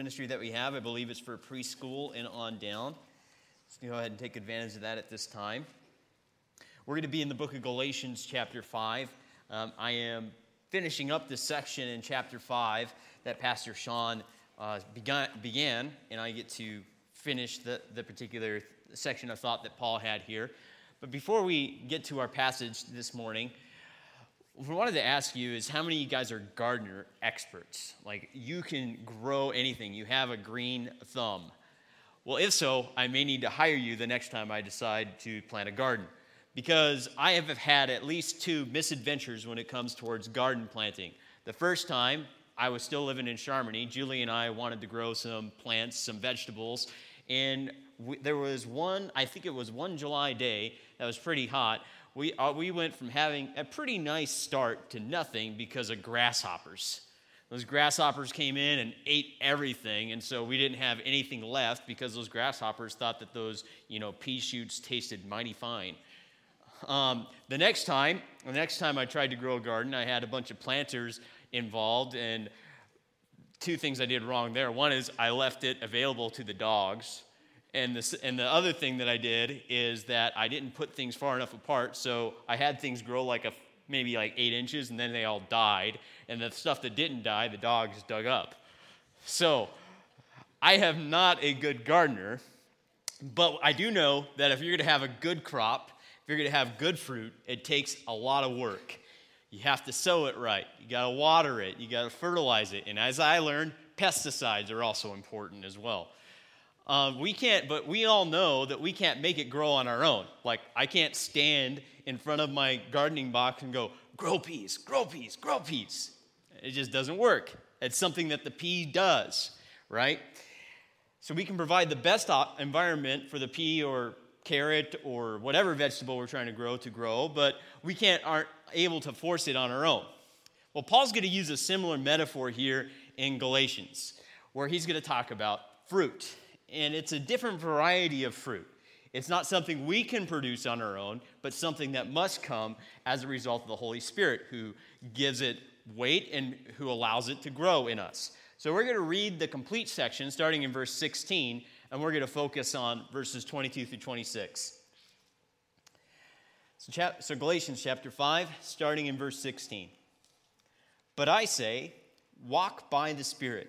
Ministry that we have. I believe it's for preschool and on down. Let's go ahead and take advantage of that at this time. We're going to be in the book of Galatians, chapter 5. Um, I am finishing up this section in chapter 5 that Pastor Sean uh, began, began, and I get to finish the, the particular section of thought that Paul had here. But before we get to our passage this morning, what I wanted to ask you is how many of you guys are gardener experts? Like, you can grow anything, you have a green thumb. Well, if so, I may need to hire you the next time I decide to plant a garden. Because I have had at least two misadventures when it comes towards garden planting. The first time, I was still living in Charmony. Julie and I wanted to grow some plants, some vegetables. And we, there was one, I think it was one July day that was pretty hot we, uh, we went from having a pretty nice start to nothing because of grasshoppers. Those grasshoppers came in and ate everything, and so we didn't have anything left because those grasshoppers thought that those, you know, pea shoots tasted mighty fine. Um, the next time, the next time I tried to grow a garden, I had a bunch of planters involved, and two things I did wrong there. One is I left it available to the dogs, and, and the other thing that I did is that I didn't put things far enough apart, so I had things grow like a maybe like eight inches, and then they all died. And the stuff that didn't die, the dogs dug up. So I have not a good gardener, but I do know that if you're going to have a good crop, if you're going to have good fruit, it takes a lot of work. You have to sow it right. You got to water it. You got to fertilize it. And as I learned, pesticides are also important as well. Um, we can't, but we all know that we can't make it grow on our own. Like, I can't stand in front of my gardening box and go, grow peas, grow peas, grow peas. It just doesn't work. It's something that the pea does, right? So we can provide the best environment for the pea or carrot or whatever vegetable we're trying to grow to grow, but we can't aren't able to force it on our own. Well, Paul's going to use a similar metaphor here in Galatians, where he's going to talk about fruit and it's a different variety of fruit. It's not something we can produce on our own, but something that must come as a result of the Holy Spirit who gives it weight and who allows it to grow in us. So we're going to read the complete section starting in verse 16, and we're going to focus on verses 22 through 26. So, chap- so Galatians chapter 5, starting in verse 16. But I say, walk by the Spirit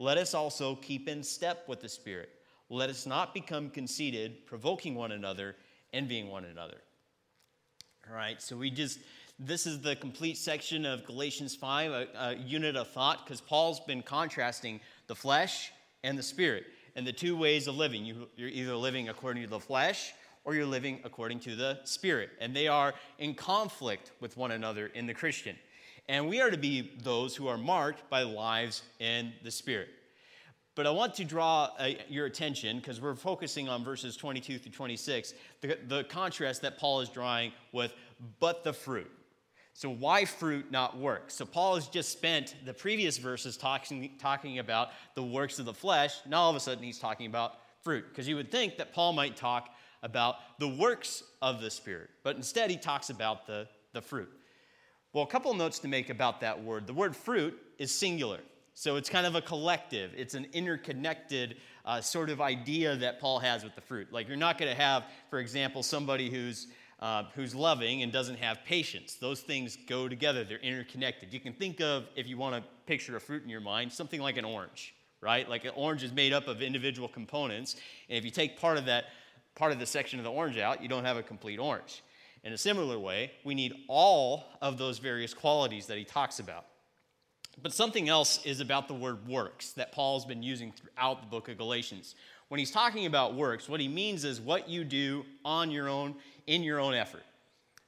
let us also keep in step with the Spirit. Let us not become conceited, provoking one another, envying one another. All right, so we just, this is the complete section of Galatians 5, a, a unit of thought, because Paul's been contrasting the flesh and the spirit and the two ways of living. You, you're either living according to the flesh or you're living according to the spirit. And they are in conflict with one another in the Christian. And we are to be those who are marked by lives in the Spirit. But I want to draw uh, your attention, because we're focusing on verses 22 through 26, the, the contrast that Paul is drawing with, but the fruit. So, why fruit not work? So, Paul has just spent the previous verses talking, talking about the works of the flesh. Now, all of a sudden, he's talking about fruit, because you would think that Paul might talk about the works of the Spirit, but instead he talks about the, the fruit. Well, a couple notes to make about that word. The word fruit is singular, so it's kind of a collective, it's an interconnected uh, sort of idea that Paul has with the fruit. Like, you're not going to have, for example, somebody who's uh, who's loving and doesn't have patience. Those things go together, they're interconnected. You can think of, if you want to picture a fruit in your mind, something like an orange, right? Like an orange is made up of individual components, and if you take part of that, part of the section of the orange out, you don't have a complete orange. In a similar way, we need all of those various qualities that he talks about. But something else is about the word works that Paul's been using throughout the book of Galatians. When he's talking about works, what he means is what you do on your own, in your own effort.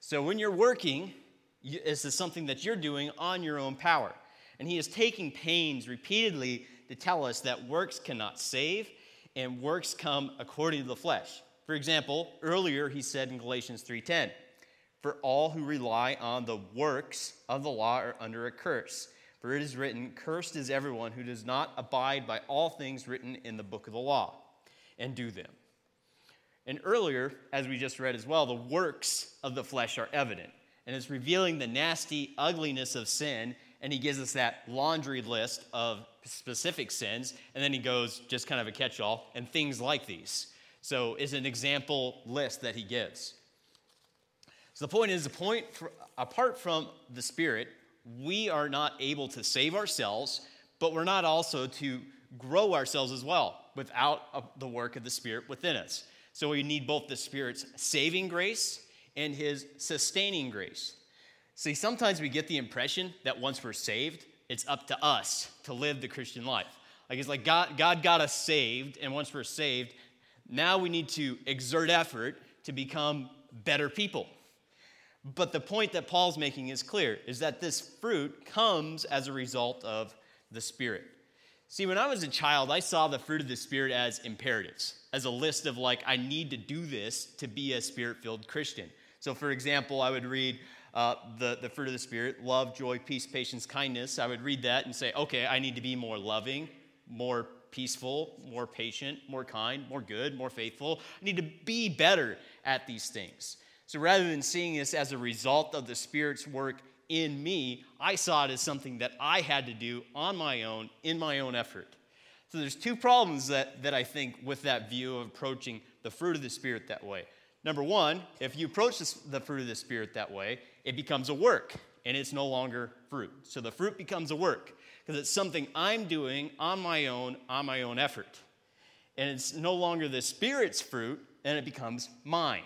So when you're working, this is something that you're doing on your own power. And he is taking pains repeatedly to tell us that works cannot save and works come according to the flesh. For example, earlier he said in Galatians 3:10, "For all who rely on the works of the law are under a curse." For it is written, Cursed is everyone who does not abide by all things written in the book of the law and do them. And earlier, as we just read as well, the works of the flesh are evident. And it's revealing the nasty ugliness of sin. And he gives us that laundry list of specific sins. And then he goes, just kind of a catch all, and things like these. So it's an example list that he gives. So the point is, the point for, apart from the Spirit, we are not able to save ourselves, but we're not also to grow ourselves as well without uh, the work of the Spirit within us. So we need both the Spirit's saving grace and his sustaining grace. See, sometimes we get the impression that once we're saved, it's up to us to live the Christian life. Like it's like God, God got us saved, and once we're saved, now we need to exert effort to become better people. But the point that Paul's making is clear is that this fruit comes as a result of the Spirit. See, when I was a child, I saw the fruit of the Spirit as imperatives, as a list of like, I need to do this to be a spirit filled Christian. So, for example, I would read uh, the, the fruit of the Spirit love, joy, peace, patience, kindness. I would read that and say, okay, I need to be more loving, more peaceful, more patient, more kind, more good, more faithful. I need to be better at these things. So rather than seeing this as a result of the Spirit's work in me, I saw it as something that I had to do on my own, in my own effort. So there's two problems that, that I think with that view of approaching the fruit of the Spirit that way. Number one, if you approach the fruit of the Spirit that way, it becomes a work and it's no longer fruit. So the fruit becomes a work because it's something I'm doing on my own, on my own effort. And it's no longer the Spirit's fruit, and it becomes mine.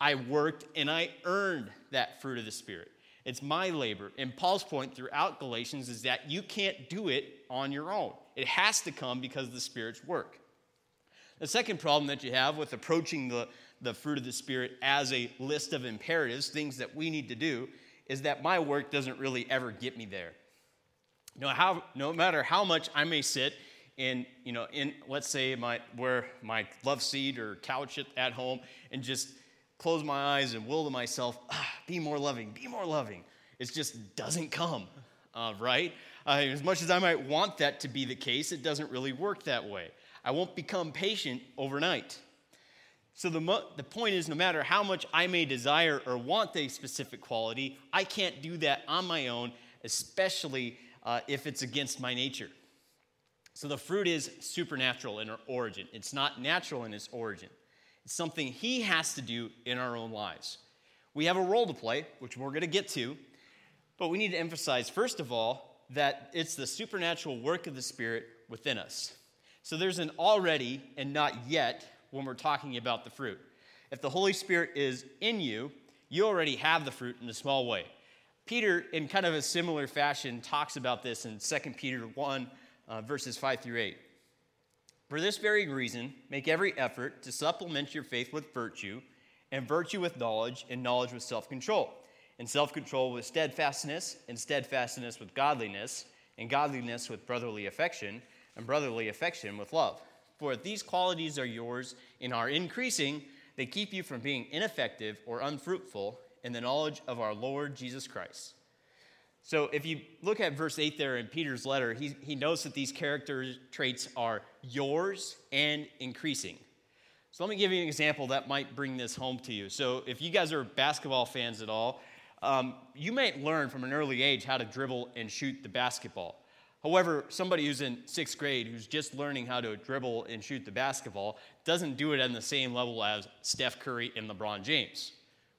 I worked and I earned that fruit of the Spirit. It's my labor. And Paul's point throughout Galatians is that you can't do it on your own. It has to come because of the Spirit's work. The second problem that you have with approaching the, the fruit of the Spirit as a list of imperatives, things that we need to do, is that my work doesn't really ever get me there. No, how, no matter how much I may sit in, you know, in let's say my where my love seat or couch at, at home and just close my eyes and will to myself, ah, be more loving, be more loving. It just doesn't come, uh, right? Uh, as much as I might want that to be the case, it doesn't really work that way. I won't become patient overnight. So the, mo- the point is no matter how much I may desire or want a specific quality, I can't do that on my own, especially uh, if it's against my nature. So the fruit is supernatural in its origin, it's not natural in its origin. It's something He has to do in our own lives. We have a role to play, which we're going to get to, but we need to emphasize, first of all, that it's the supernatural work of the Spirit within us. So there's an already and not yet when we're talking about the fruit. If the Holy Spirit is in you, you already have the fruit in a small way. Peter, in kind of a similar fashion, talks about this in 2 Peter 1, uh, verses 5 through 8. For this very reason, make every effort to supplement your faith with virtue, and virtue with knowledge, and knowledge with self control, and self control with steadfastness, and steadfastness with godliness, and godliness with brotherly affection, and brotherly affection with love. For if these qualities are yours and are increasing, they keep you from being ineffective or unfruitful in the knowledge of our Lord Jesus Christ. So if you look at verse 8 there in Peter's letter, he, he knows that these character traits are yours and increasing. So let me give you an example that might bring this home to you. So if you guys are basketball fans at all, um, you might learn from an early age how to dribble and shoot the basketball. However, somebody who's in sixth grade who's just learning how to dribble and shoot the basketball doesn't do it on the same level as Steph Curry and LeBron James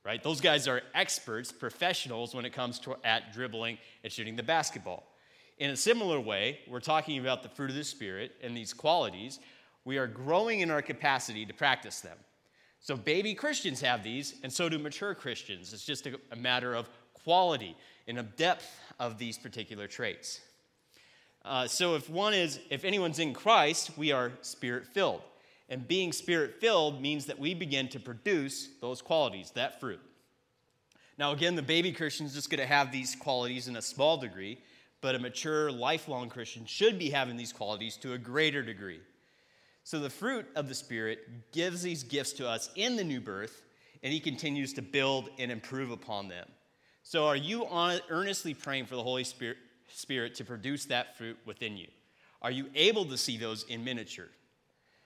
right? Those guys are experts, professionals when it comes to at dribbling and shooting the basketball. In a similar way, we're talking about the fruit of the Spirit and these qualities. We are growing in our capacity to practice them. So, baby Christians have these, and so do mature Christians. It's just a, a matter of quality and of depth of these particular traits. Uh, so, if one is, if anyone's in Christ, we are spirit filled. And being spirit filled means that we begin to produce those qualities, that fruit. Now, again, the baby Christian is just going to have these qualities in a small degree, but a mature, lifelong Christian should be having these qualities to a greater degree. So, the fruit of the Spirit gives these gifts to us in the new birth, and He continues to build and improve upon them. So, are you earnestly praying for the Holy Spirit, Spirit to produce that fruit within you? Are you able to see those in miniature?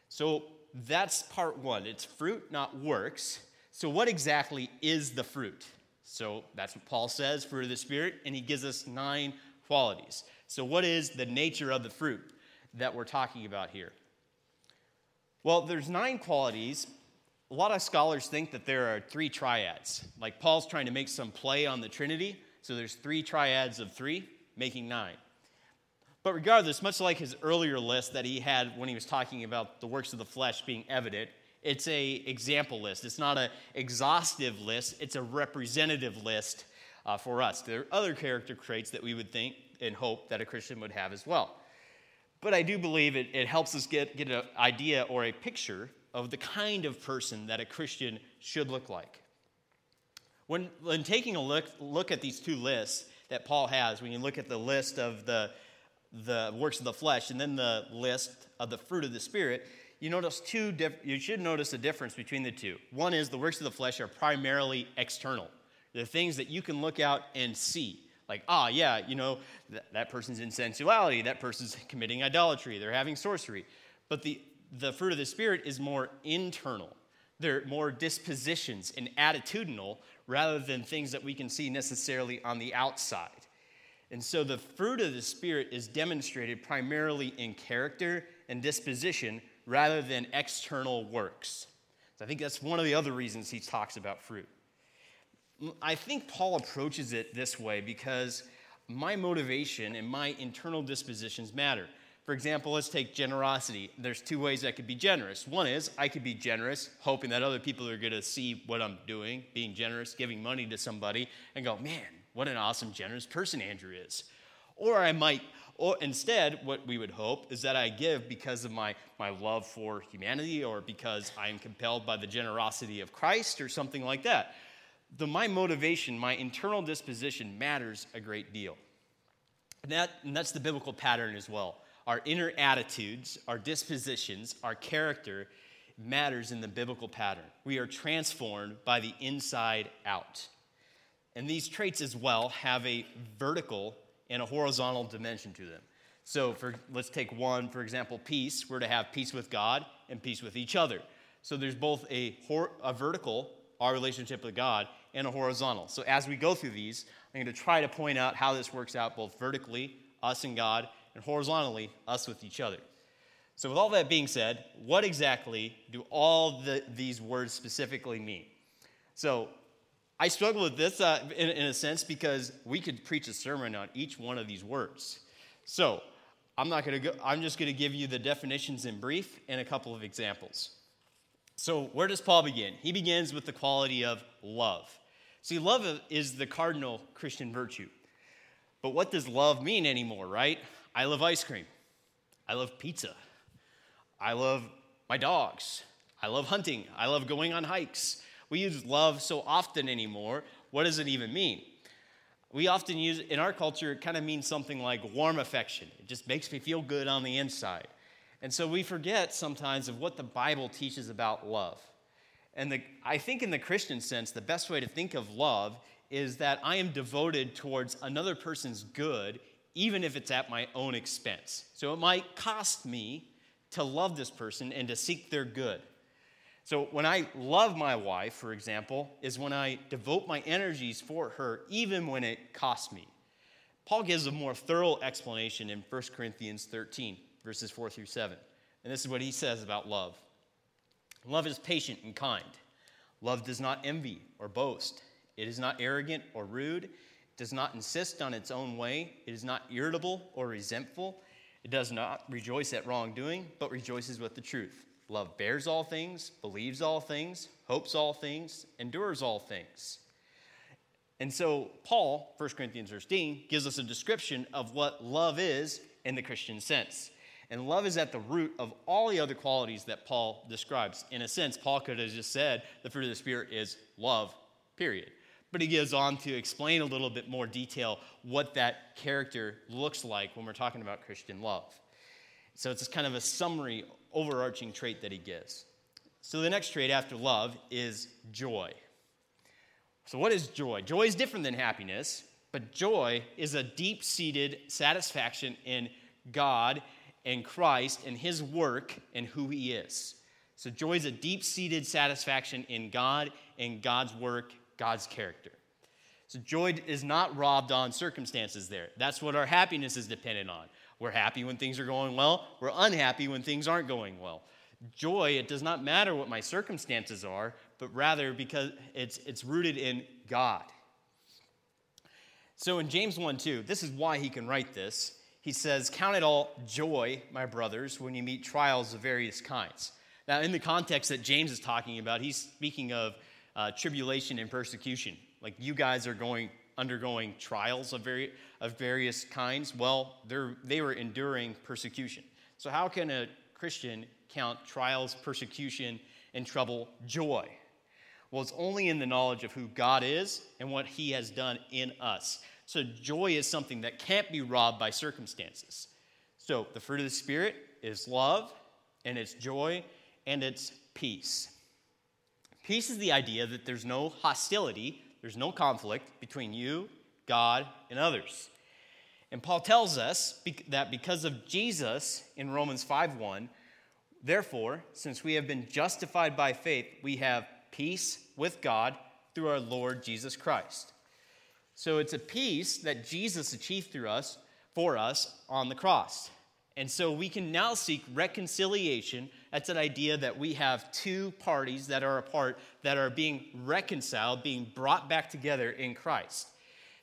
So that's part one. It's fruit, not works. So, what exactly is the fruit? So, that's what Paul says fruit of the Spirit, and he gives us nine qualities. So, what is the nature of the fruit that we're talking about here? Well, there's nine qualities. A lot of scholars think that there are three triads. Like Paul's trying to make some play on the Trinity. So there's three triads of three, making nine. But regardless, much like his earlier list that he had when he was talking about the works of the flesh being evident, it's a example list. It's not an exhaustive list, it's a representative list uh, for us. There are other character traits that we would think and hope that a Christian would have as well. But I do believe it, it helps us get, get an idea or a picture of the kind of person that a Christian should look like. When, when taking a look, look at these two lists that Paul has, when you look at the list of the the works of the flesh and then the list of the fruit of the spirit, you notice two diff- you should notice a difference between the two. One is the works of the flesh are primarily external. They're things that you can look out and see. Like, ah, yeah, you know, th- that person's in sensuality, that person's committing idolatry, they're having sorcery. But the, the fruit of the Spirit is more internal. They're more dispositions and attitudinal rather than things that we can see necessarily on the outside. And so the fruit of the Spirit is demonstrated primarily in character and disposition rather than external works. So I think that's one of the other reasons he talks about fruit. I think Paul approaches it this way because my motivation and my internal dispositions matter. For example, let's take generosity. There's two ways I could be generous. One is I could be generous, hoping that other people are going to see what I'm doing, being generous, giving money to somebody, and go, man, what an awesome, generous person Andrew is. Or I might, or instead, what we would hope is that I give because of my, my love for humanity or because I am compelled by the generosity of Christ or something like that. The, my motivation, my internal disposition matters a great deal. And, that, and that's the biblical pattern as well. Our inner attitudes, our dispositions, our character matters in the biblical pattern. We are transformed by the inside out. And these traits as well have a vertical and a horizontal dimension to them. So for, let's take one, for example, peace. We're to have peace with God and peace with each other. So there's both a, a vertical, our relationship with God, and a horizontal. So as we go through these, I'm going to try to point out how this works out both vertically, us and God, and horizontally, us with each other. So, with all that being said, what exactly do all the, these words specifically mean? So, I struggle with this uh, in, in a sense because we could preach a sermon on each one of these words. So I'm not going to go, I'm just going to give you the definitions in brief and a couple of examples. So, where does Paul begin? He begins with the quality of love. See, love is the cardinal Christian virtue. But what does love mean anymore, right? I love ice cream. I love pizza. I love my dogs. I love hunting. I love going on hikes. We use love so often anymore. What does it even mean? We often use, in our culture, it kind of means something like warm affection. It just makes me feel good on the inside. And so we forget sometimes of what the Bible teaches about love. And the, I think, in the Christian sense, the best way to think of love is that I am devoted towards another person's good, even if it's at my own expense. So it might cost me to love this person and to seek their good. So when I love my wife, for example, is when I devote my energies for her, even when it costs me. Paul gives a more thorough explanation in 1 Corinthians 13, verses 4 through 7. And this is what he says about love Love is patient and kind. Love does not envy or boast. It is not arrogant or rude. It does not insist on its own way. It is not irritable or resentful. It does not rejoice at wrongdoing, but rejoices with the truth. Love bears all things, believes all things, hopes all things, endures all things. And so, Paul, 1 Corinthians 13, gives us a description of what love is in the Christian sense. And love is at the root of all the other qualities that Paul describes. In a sense, Paul could have just said the fruit of the Spirit is love, period. But he goes on to explain a little bit more detail what that character looks like when we're talking about Christian love. So it's kind of a summary overarching trait that he gives. So the next trait after love is joy. So, what is joy? Joy is different than happiness, but joy is a deep seated satisfaction in God and Christ and his work and who he is. So, joy is a deep seated satisfaction in God and God's work, God's character. So, joy is not robbed on circumstances there. That's what our happiness is dependent on. We're happy when things are going well, we're unhappy when things aren't going well. Joy, it does not matter what my circumstances are, but rather because it's, it's rooted in God. So in James 1 2, this is why he can write this. He says, Count it all joy, my brothers, when you meet trials of various kinds. Now, in the context that James is talking about, he's speaking of uh, tribulation and persecution. Like you guys are going undergoing trials of, very, of various kinds. Well, they were enduring persecution. So, how can a Christian count trials, persecution, and trouble joy? Well, it's only in the knowledge of who God is and what He has done in us. So, joy is something that can't be robbed by circumstances. So, the fruit of the Spirit is love, and it's joy, and it's peace. Peace is the idea that there's no hostility, there's no conflict between you, God, and others. And Paul tells us that because of Jesus in Romans 5:1, therefore, since we have been justified by faith, we have peace with God through our Lord Jesus Christ. So it's a peace that Jesus achieved through us for us on the cross. And so we can now seek reconciliation. That's an idea that we have two parties that are apart that are being reconciled, being brought back together in Christ.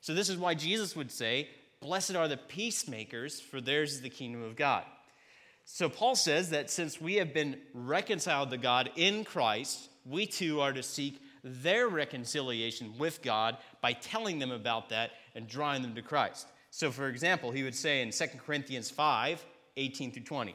So this is why Jesus would say, Blessed are the peacemakers, for theirs is the kingdom of God. So Paul says that since we have been reconciled to God in Christ, we too are to seek their reconciliation with God by telling them about that and drawing them to Christ. So, for example, he would say in 2 Corinthians 5 18 through 20,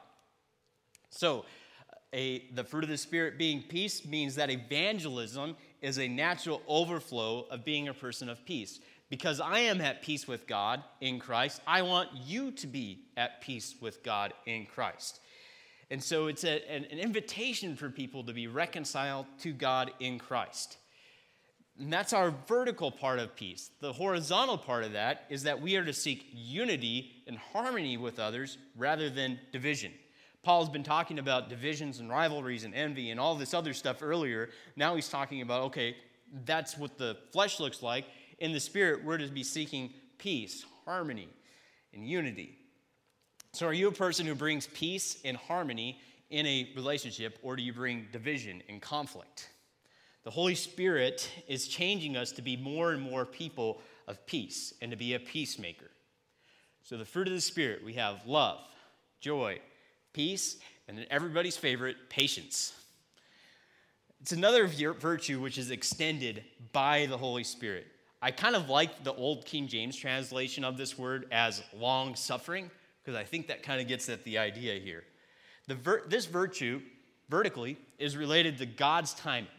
So, a, the fruit of the Spirit being peace means that evangelism is a natural overflow of being a person of peace. Because I am at peace with God in Christ, I want you to be at peace with God in Christ. And so it's a, an, an invitation for people to be reconciled to God in Christ. And that's our vertical part of peace. The horizontal part of that is that we are to seek unity and harmony with others rather than division. Paul's been talking about divisions and rivalries and envy and all this other stuff earlier. Now he's talking about, okay, that's what the flesh looks like. In the spirit, we're to be seeking peace, harmony, and unity. So, are you a person who brings peace and harmony in a relationship, or do you bring division and conflict? The Holy Spirit is changing us to be more and more people of peace and to be a peacemaker. So, the fruit of the Spirit, we have love, joy, peace, and then everybody's favorite, patience. It's another virtue which is extended by the Holy Spirit. I kind of like the old King James translation of this word as long suffering, because I think that kind of gets at the idea here. The this virtue, vertically, is related to God's timing.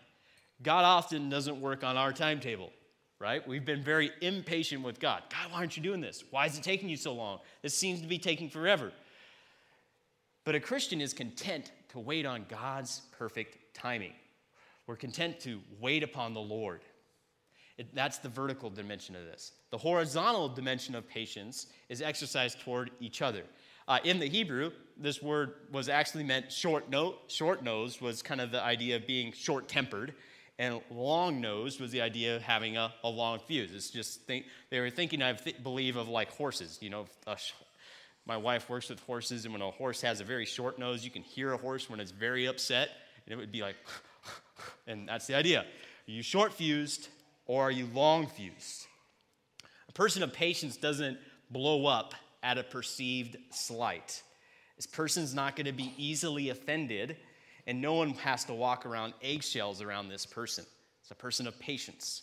God often doesn't work on our timetable, right? We've been very impatient with God. God, why aren't you doing this? Why is it taking you so long? This seems to be taking forever. But a Christian is content to wait on God's perfect timing. We're content to wait upon the Lord. It, that's the vertical dimension of this. The horizontal dimension of patience is exercised toward each other. Uh, in the Hebrew, this word was actually meant short, no, short nosed, was kind of the idea of being short tempered, and long nosed was the idea of having a, a long fuse. It's just think, they were thinking, I th- believe, of like horses. You know, sh- my wife works with horses, and when a horse has a very short nose, you can hear a horse when it's very upset, and it would be like, and that's the idea. Are you short fused or are you long fused? A person of patience doesn't blow up at a perceived slight. This person's not going to be easily offended, and no one has to walk around eggshells around this person. It's a person of patience.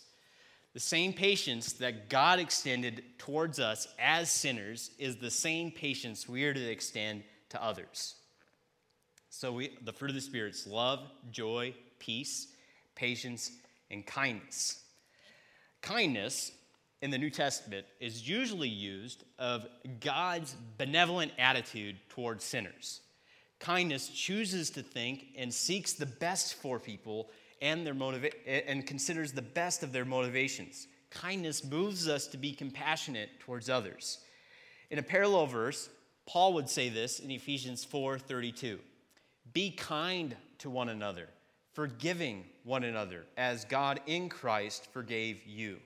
The same patience that God extended towards us as sinners is the same patience we are to extend to others. So, we, the fruit of the Spirit is love, joy, peace, patience, and kindness. Kindness in the New Testament is usually used of God's benevolent attitude towards sinners. Kindness chooses to think and seeks the best for people and their motiva- and considers the best of their motivations. Kindness moves us to be compassionate towards others. In a parallel verse, Paul would say this in Ephesians 4:32. Be kind to one another, forgiving one another as God in Christ forgave you.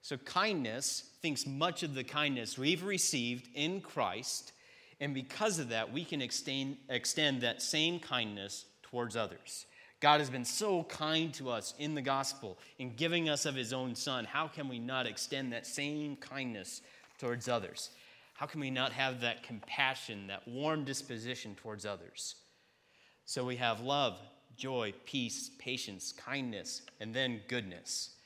So kindness thinks much of the kindness we've received in Christ, and because of that, we can extend, extend that same kindness towards others. God has been so kind to us in the gospel in giving us of his own son. How can we not extend that same kindness towards others? How can we not have that compassion, that warm disposition towards others? So we have love, joy, peace, patience, kindness, and then goodness.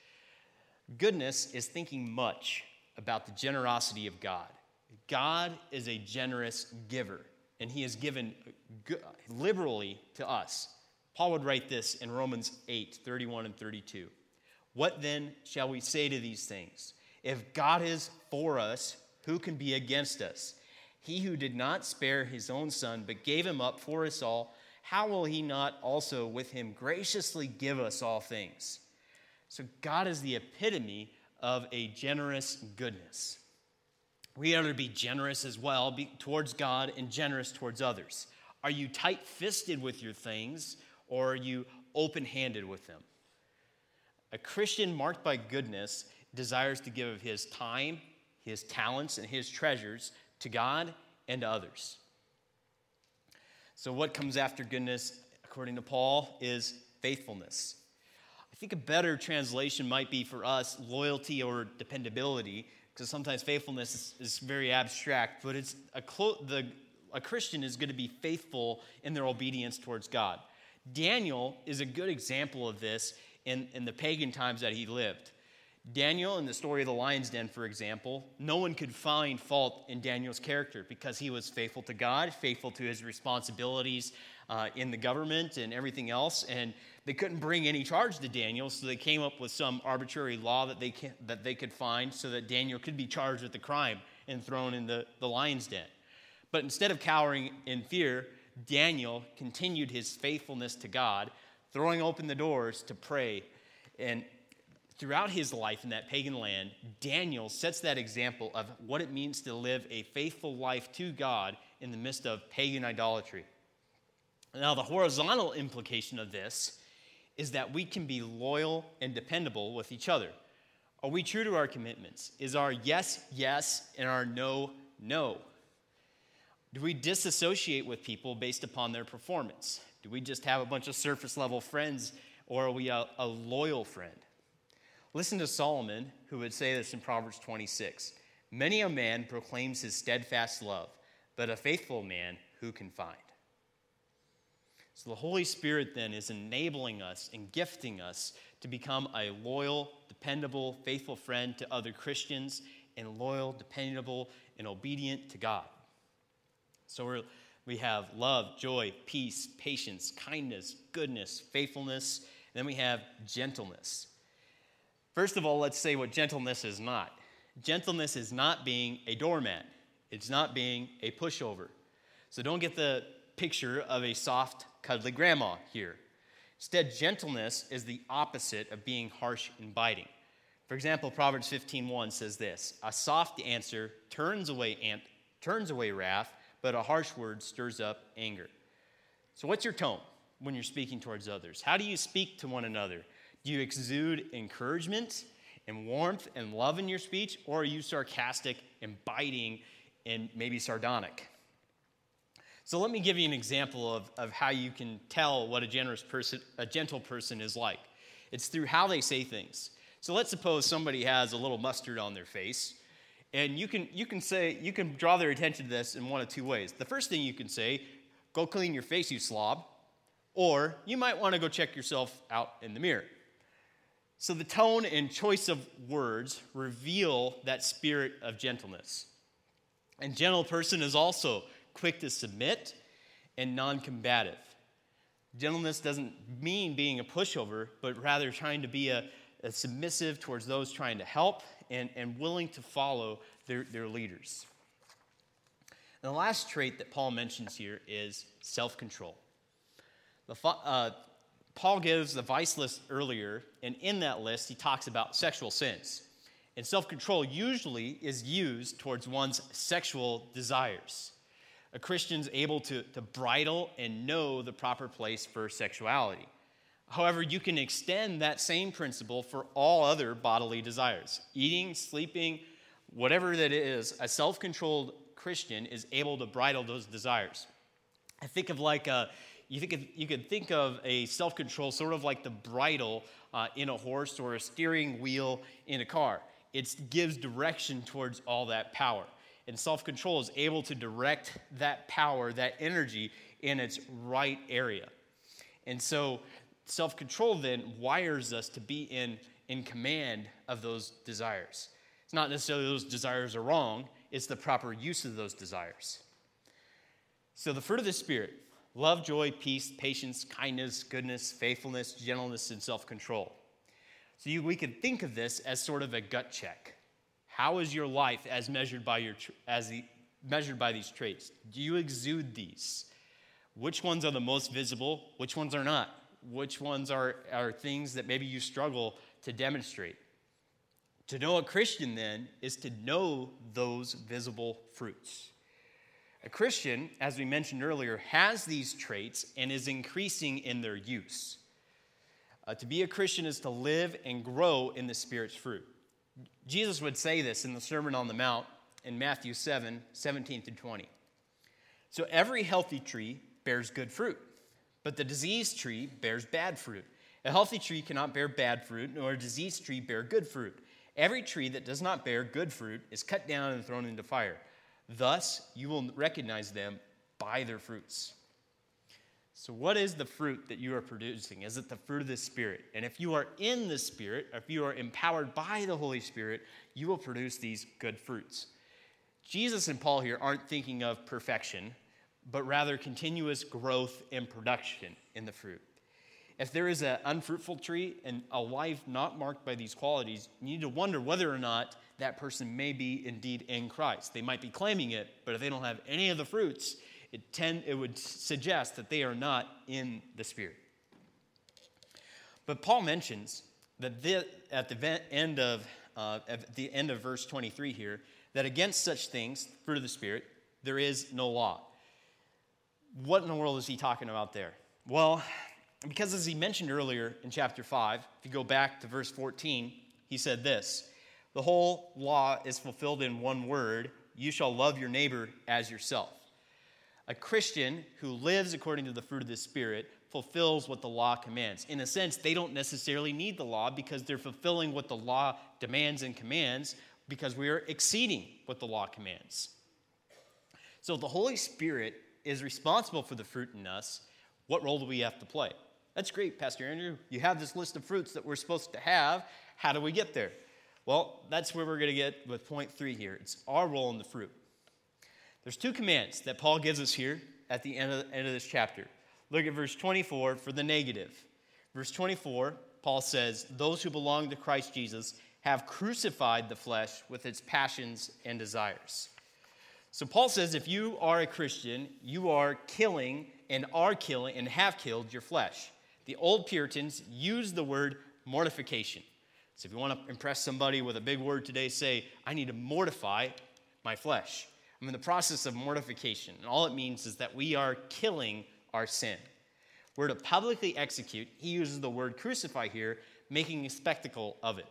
Goodness is thinking much about the generosity of God. God is a generous giver, and he has given liberally to us. Paul would write this in Romans 8 31 and 32. What then shall we say to these things? If God is for us, who can be against us? He who did not spare his own son, but gave him up for us all, how will he not also with him graciously give us all things? So, God is the epitome of a generous goodness. We are to be generous as well be towards God and generous towards others. Are you tight fisted with your things? Or are you open handed with them? A Christian marked by goodness desires to give of his time, his talents, and his treasures to God and to others. So, what comes after goodness, according to Paul, is faithfulness. I think a better translation might be for us loyalty or dependability, because sometimes faithfulness is, is, very abstract, but it's a, clo- the, a Christian is going to be faithful in their obedience towards God. Daniel is a good example of this in, in the pagan times that he lived. Daniel, in the story of the lion's den, for example, no one could find fault in Daniel's character because he was faithful to God, faithful to his responsibilities uh, in the government and everything else. And they couldn't bring any charge to Daniel, so they came up with some arbitrary law that they, can, that they could find so that Daniel could be charged with the crime and thrown in the, the lion's den. But instead of cowering in fear, Daniel continued his faithfulness to God, throwing open the doors to pray. And throughout his life in that pagan land, Daniel sets that example of what it means to live a faithful life to God in the midst of pagan idolatry. Now, the horizontal implication of this is that we can be loyal and dependable with each other. Are we true to our commitments? Is our yes, yes, and our no, no? Do we disassociate with people based upon their performance? Do we just have a bunch of surface level friends, or are we a, a loyal friend? Listen to Solomon, who would say this in Proverbs 26 Many a man proclaims his steadfast love, but a faithful man who can find? So the Holy Spirit then is enabling us and gifting us to to become a loyal, dependable, faithful friend to other Christians, and loyal, dependable, and obedient to God. So we're, we have love, joy, peace, patience, kindness, goodness, faithfulness. And then we have gentleness. First of all, let's say what gentleness is not. Gentleness is not being a doormat, it's not being a pushover. So don't get the picture of a soft, cuddly grandma here. Instead, gentleness is the opposite of being harsh and biting. For example, Proverbs 15:1 says this: "A soft answer turns away ant, turns away wrath, but a harsh word stirs up anger." So what's your tone when you're speaking towards others? How do you speak to one another? Do you exude encouragement and warmth and love in your speech, or are you sarcastic and biting and maybe sardonic? So let me give you an example of, of how you can tell what a generous person, a gentle person is like. It's through how they say things. So let's suppose somebody has a little mustard on their face, and you can, you can say, you can draw their attention to this in one of two ways. The first thing you can say, go clean your face, you slob, or you might want to go check yourself out in the mirror. So the tone and choice of words reveal that spirit of gentleness. And gentle person is also quick to submit, and non combative. Gentleness doesn't mean being a pushover, but rather trying to be a, a, submissive towards those trying to help and, and willing to follow their, their leaders. And the last trait that Paul mentions here is self control. Uh, Paul gives the vice list earlier, and in that list, he talks about sexual sins. And self control usually is used towards one's sexual desires a Christian's able to, to bridle and know the proper place for sexuality. However, you can extend that same principle for all other bodily desires eating, sleeping, whatever that is. A self controlled Christian is able to bridle those desires. I think of like a, you, think of, you could think of a self control sort of like the bridle uh, in a horse or a steering wheel in a car. It gives direction towards all that power and self control is able to direct that power, that energy in its right area. And so, self control then wires us to be in, in command of those desires. It's not necessarily those desires are wrong, it's the proper use of those desires. So, the fruit of the Spirit love, joy, peace, patience, kindness, goodness, faithfulness, gentleness, and self control. So, you, we can think of this as sort of a gut check. How is your life as measured by your as the, measured by these traits? Do you exude these? Which ones are the most visible? Which ones are not? Which ones are, are things that maybe you struggle to demonstrate? To know a Christian, then, is to know those visible fruits. A Christian, as we mentioned earlier, has these traits and is increasing in their use. Uh, to be a Christian is to live and grow in the Spirit's fruit. Jesus would say this in the Sermon on the Mount in Matthew 7 17 through 20. So every healthy tree bears good fruit, but the diseased tree bears bad fruit. A healthy tree cannot bear bad fruit, nor a diseased tree bear good fruit. Every tree that does not bear good fruit is cut down and thrown into fire. Thus, you will recognize them by their fruits. So, what is the fruit that you are producing? Is it the fruit of the Spirit? And if you are in the Spirit, if you are empowered by the Holy Spirit, you will produce these good fruits. Jesus and Paul here aren't thinking of perfection, but rather continuous growth and production in the fruit. If there is an unfruitful tree and a life not marked by these qualities, you need to wonder whether or not that person may be indeed in Christ. They might be claiming it, but if they don't have any of the fruits, it, tend, it would suggest that they are not in the Spirit. But Paul mentions that the, at the end of uh, at the end of verse 23 here that against such things, fruit of the Spirit, there is no law. What in the world is he talking about there? Well, because as he mentioned earlier in chapter 5, if you go back to verse 14, he said this The whole law is fulfilled in one word you shall love your neighbor as yourself. A Christian who lives according to the fruit of the Spirit fulfills what the law commands. In a sense, they don't necessarily need the law because they're fulfilling what the law demands and commands because we are exceeding what the law commands. So the Holy Spirit is responsible for the fruit in us. What role do we have to play? That's great, Pastor Andrew. You have this list of fruits that we're supposed to have. How do we get there? Well, that's where we're going to get with point three here. It's our role in the fruit. There's two commands that Paul gives us here at the end of, end of this chapter. Look at verse 24 for the negative. Verse 24, Paul says, Those who belong to Christ Jesus have crucified the flesh with its passions and desires. So Paul says if you are a Christian, you are killing and are killing and have killed your flesh. The old Puritans used the word mortification. So if you want to impress somebody with a big word today, say, I need to mortify my flesh. I'm in the process of mortification. And all it means is that we are killing our sin. We're to publicly execute. He uses the word crucify here, making a spectacle of it.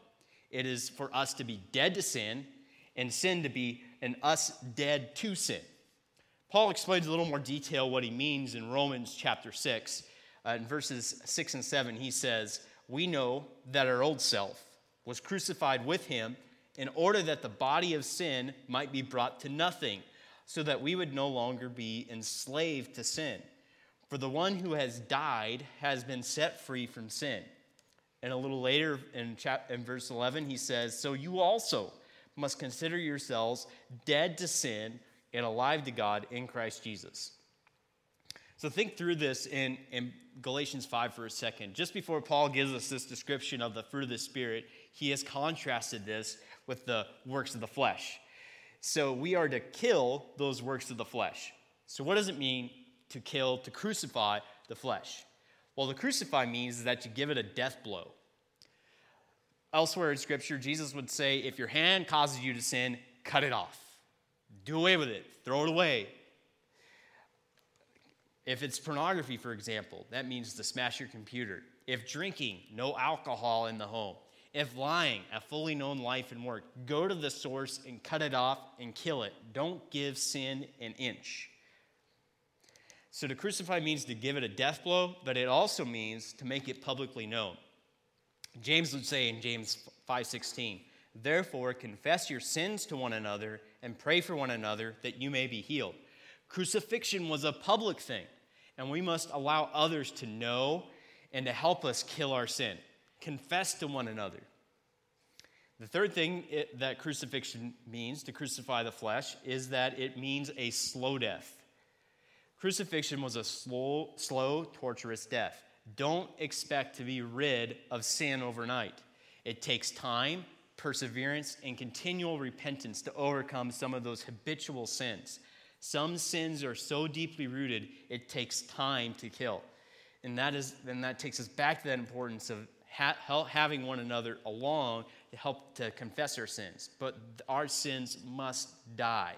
It is for us to be dead to sin and sin to be an us dead to sin. Paul explains a little more detail what he means in Romans chapter 6. Uh, in verses 6 and 7, he says, We know that our old self was crucified with him in order that the body of sin might be brought to nothing, so that we would no longer be enslaved to sin. For the one who has died has been set free from sin. And a little later in, chap- in verse 11, he says, So you also must consider yourselves dead to sin and alive to God in Christ Jesus. So think through this in, in Galatians 5 for a second. Just before Paul gives us this description of the fruit of the Spirit, he has contrasted this with the works of the flesh. So we are to kill those works of the flesh. So, what does it mean to kill, to crucify the flesh? Well, to crucify means that you give it a death blow. Elsewhere in Scripture, Jesus would say, if your hand causes you to sin, cut it off. Do away with it, throw it away. If it's pornography, for example, that means to smash your computer. If drinking, no alcohol in the home. If lying, a fully known life and work, go to the source and cut it off and kill it. Don't give sin an inch. So to crucify means to give it a death blow, but it also means to make it publicly known. James would say in James 5:16, "Therefore confess your sins to one another and pray for one another that you may be healed." Crucifixion was a public thing, and we must allow others to know and to help us kill our sin confess to one another. The third thing it, that crucifixion means, to crucify the flesh, is that it means a slow death. Crucifixion was a slow, slow, torturous death. Don't expect to be rid of sin overnight. It takes time, perseverance, and continual repentance to overcome some of those habitual sins. Some sins are so deeply rooted, it takes time to kill. And that, is, and that takes us back to that importance of ha- having one another along to help to confess our sins. But our sins must die.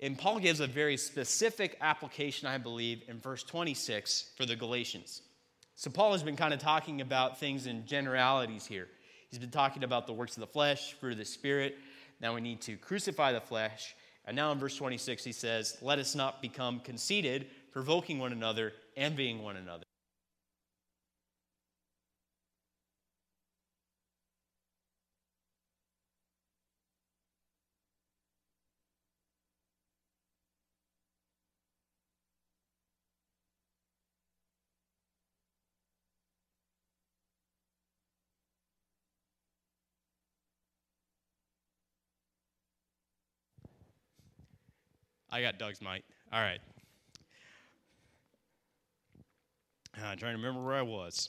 And Paul gives a very specific application, I believe, in verse 26 for the Galatians. So Paul has been kind of talking about things in generalities here. He's been talking about the works of the flesh, fruit of the Spirit. Now we need to crucify the flesh. And now in verse 26, he says, Let us not become conceited, provoking one another, envying one another. I got Doug's mic. All right. Uh, trying to remember where I was.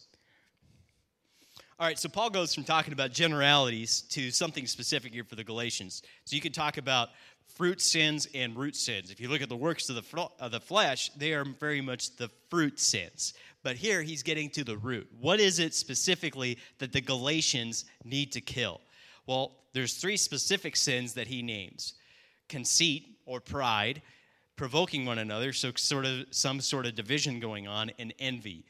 All right, so Paul goes from talking about generalities to something specific here for the Galatians. So you can talk about fruit sins and root sins. If you look at the works of the, fl- of the flesh, they are very much the fruit sins. But here he's getting to the root. What is it specifically that the Galatians need to kill? Well, there's three specific sins that he names conceit, or pride, provoking one another, so sort of some sort of division going on, and envy.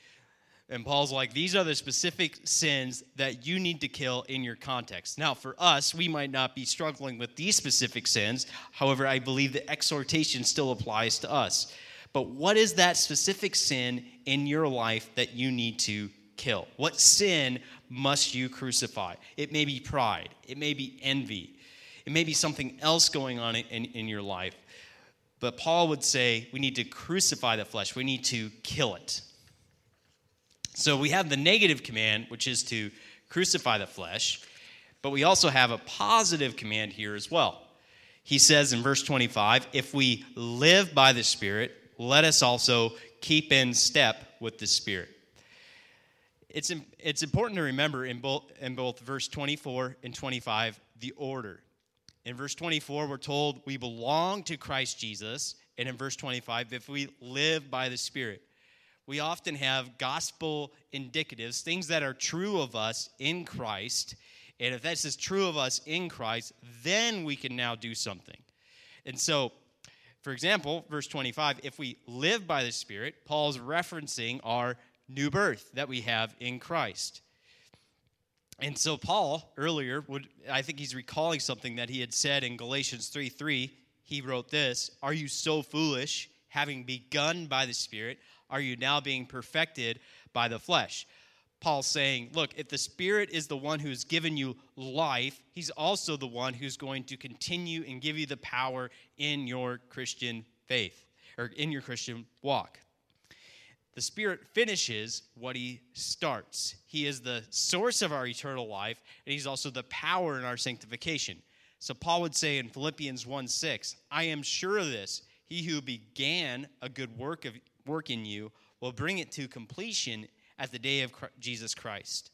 And Paul's like, these are the specific sins that you need to kill in your context. Now, for us, we might not be struggling with these specific sins. However, I believe the exhortation still applies to us. But what is that specific sin in your life that you need to kill? What sin must you crucify? It may be pride, it may be envy, it may be something else going on in, in your life. But Paul would say we need to crucify the flesh, we need to kill it. So we have the negative command, which is to crucify the flesh, but we also have a positive command here as well. He says in verse 25, if we live by the Spirit, let us also keep in step with the Spirit. It's, it's important to remember in both, in both verse 24 and 25 the order. In verse 24, we're told we belong to Christ Jesus. And in verse 25, if we live by the Spirit, we often have gospel indicatives, things that are true of us in Christ. And if that's just true of us in Christ, then we can now do something. And so, for example, verse 25, if we live by the Spirit, Paul's referencing our new birth that we have in Christ. And so Paul earlier would I think he's recalling something that he had said in Galatians 3 3. He wrote this Are you so foolish, having begun by the Spirit, are you now being perfected by the flesh? Paul's saying, Look, if the Spirit is the one who's given you life, he's also the one who's going to continue and give you the power in your Christian faith or in your Christian walk. The Spirit finishes what He starts. He is the source of our eternal life, and He's also the power in our sanctification. So Paul would say in Philippians 1 6, I am sure of this. He who began a good work of work in you will bring it to completion at the day of Jesus Christ.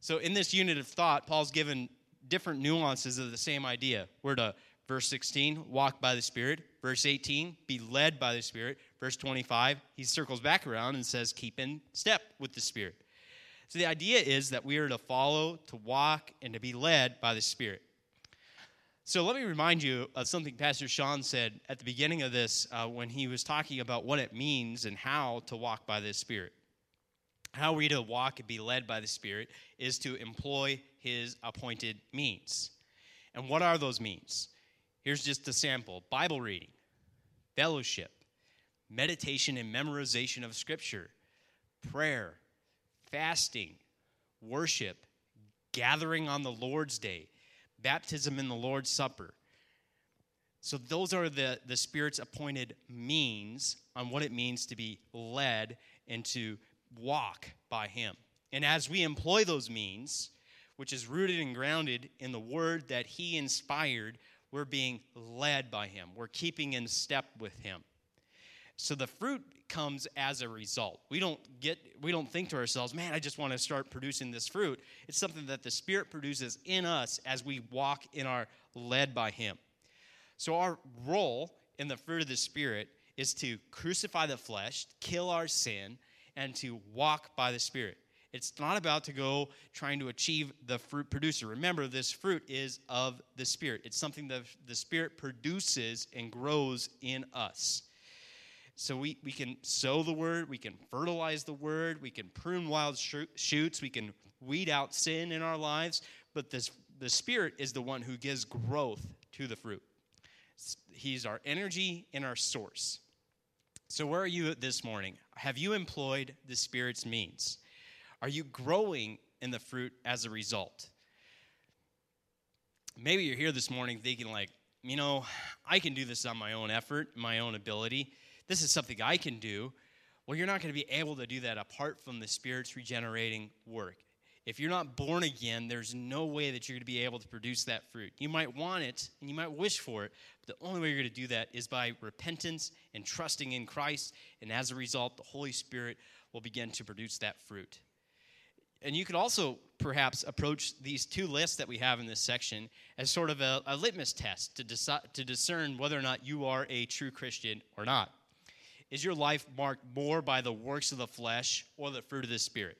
So in this unit of thought, Paul's given different nuances of the same idea. We're to verse 16, walk by the Spirit. Verse 18, be led by the Spirit. Verse 25, he circles back around and says, keep in step with the Spirit. So the idea is that we are to follow, to walk, and to be led by the Spirit. So let me remind you of something Pastor Sean said at the beginning of this uh, when he was talking about what it means and how to walk by the Spirit. How we to walk and be led by the Spirit is to employ his appointed means. And what are those means? Here's just a sample Bible reading, fellowship, meditation and memorization of Scripture, prayer, fasting, worship, gathering on the Lord's Day, baptism in the Lord's Supper. So, those are the, the Spirit's appointed means on what it means to be led and to walk by Him. And as we employ those means, which is rooted and grounded in the word that He inspired, we're being led by Him. We're keeping in step with Him. So the fruit comes as a result. We don't get we don't think to ourselves, "Man, I just want to start producing this fruit." It's something that the Spirit produces in us as we walk in our led by him. So our role in the fruit of the Spirit is to crucify the flesh, kill our sin, and to walk by the Spirit. It's not about to go trying to achieve the fruit producer. Remember, this fruit is of the Spirit. It's something that the Spirit produces and grows in us. So we, we can sow the word, we can fertilize the word, we can prune wild shoots, we can weed out sin in our lives, but this, the Spirit is the one who gives growth to the fruit. He's our energy and our source. So, where are you this morning? Have you employed the Spirit's means? Are you growing in the fruit as a result? Maybe you're here this morning thinking, like, you know, I can do this on my own effort, my own ability this is something I can do. Well, you're not going to be able to do that apart from the Spirit's regenerating work. If you're not born again, there's no way that you're going to be able to produce that fruit. You might want it and you might wish for it, but the only way you're going to do that is by repentance and trusting in Christ. And as a result, the Holy Spirit will begin to produce that fruit. And you could also perhaps approach these two lists that we have in this section as sort of a, a litmus test to, deci- to discern whether or not you are a true Christian or not. Is your life marked more by the works of the flesh or the fruit of the Spirit?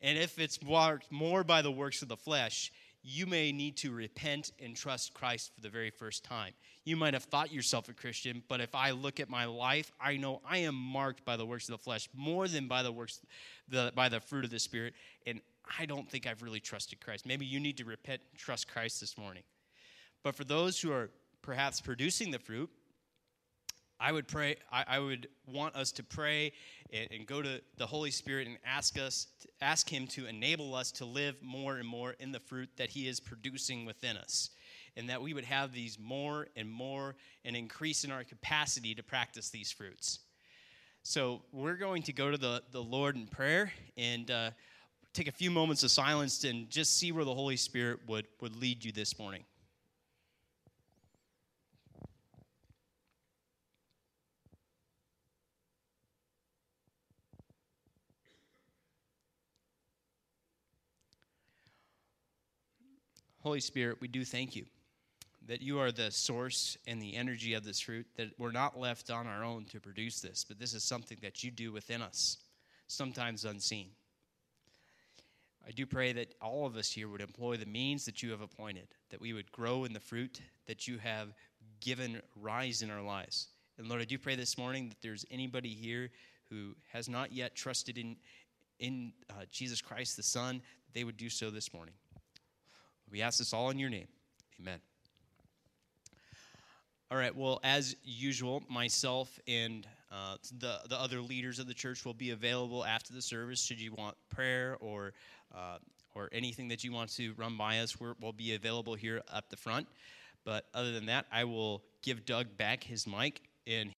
And if it's marked more by the works of the flesh, you may need to repent and trust Christ for the very first time. You might have thought yourself a Christian, but if I look at my life, I know I am marked by the works of the flesh more than by the works the, by the fruit of the spirit, and I don't think I've really trusted Christ. Maybe you need to repent and trust Christ this morning. But for those who are perhaps producing the fruit, I would pray, I, I would want us to pray and, and, go to the Holy Spirit and ask us, ask Him to enable us to live more and more in the fruit that He is producing within us. And that we would have these more and more and increase in our capacity to practice these fruits. So we're going to go to the, the Lord in prayer and uh, take a few moments of silence and just see where the Holy Spirit would, would lead you this morning. Holy Spirit, we do thank you that you are the source and the energy of this fruit, that we're not left on our own to produce this, but this is something that you do within us, sometimes unseen. I do pray that all of us here would employ the means that you have appointed, that we would grow in the fruit that you have given rise in our lives. And Lord, I do pray this morning that there's anybody here who has not yet trusted in, in uh, Jesus Christ the Son, they would do so this morning. We ask this all in your name. Amen. All right, well, as usual, myself and uh, the, the other leaders of the church will be available after the service should you want prayer or, uh, or anything that you want to run by us. we will be available here up the front. But other than that, I will give Doug back his mic and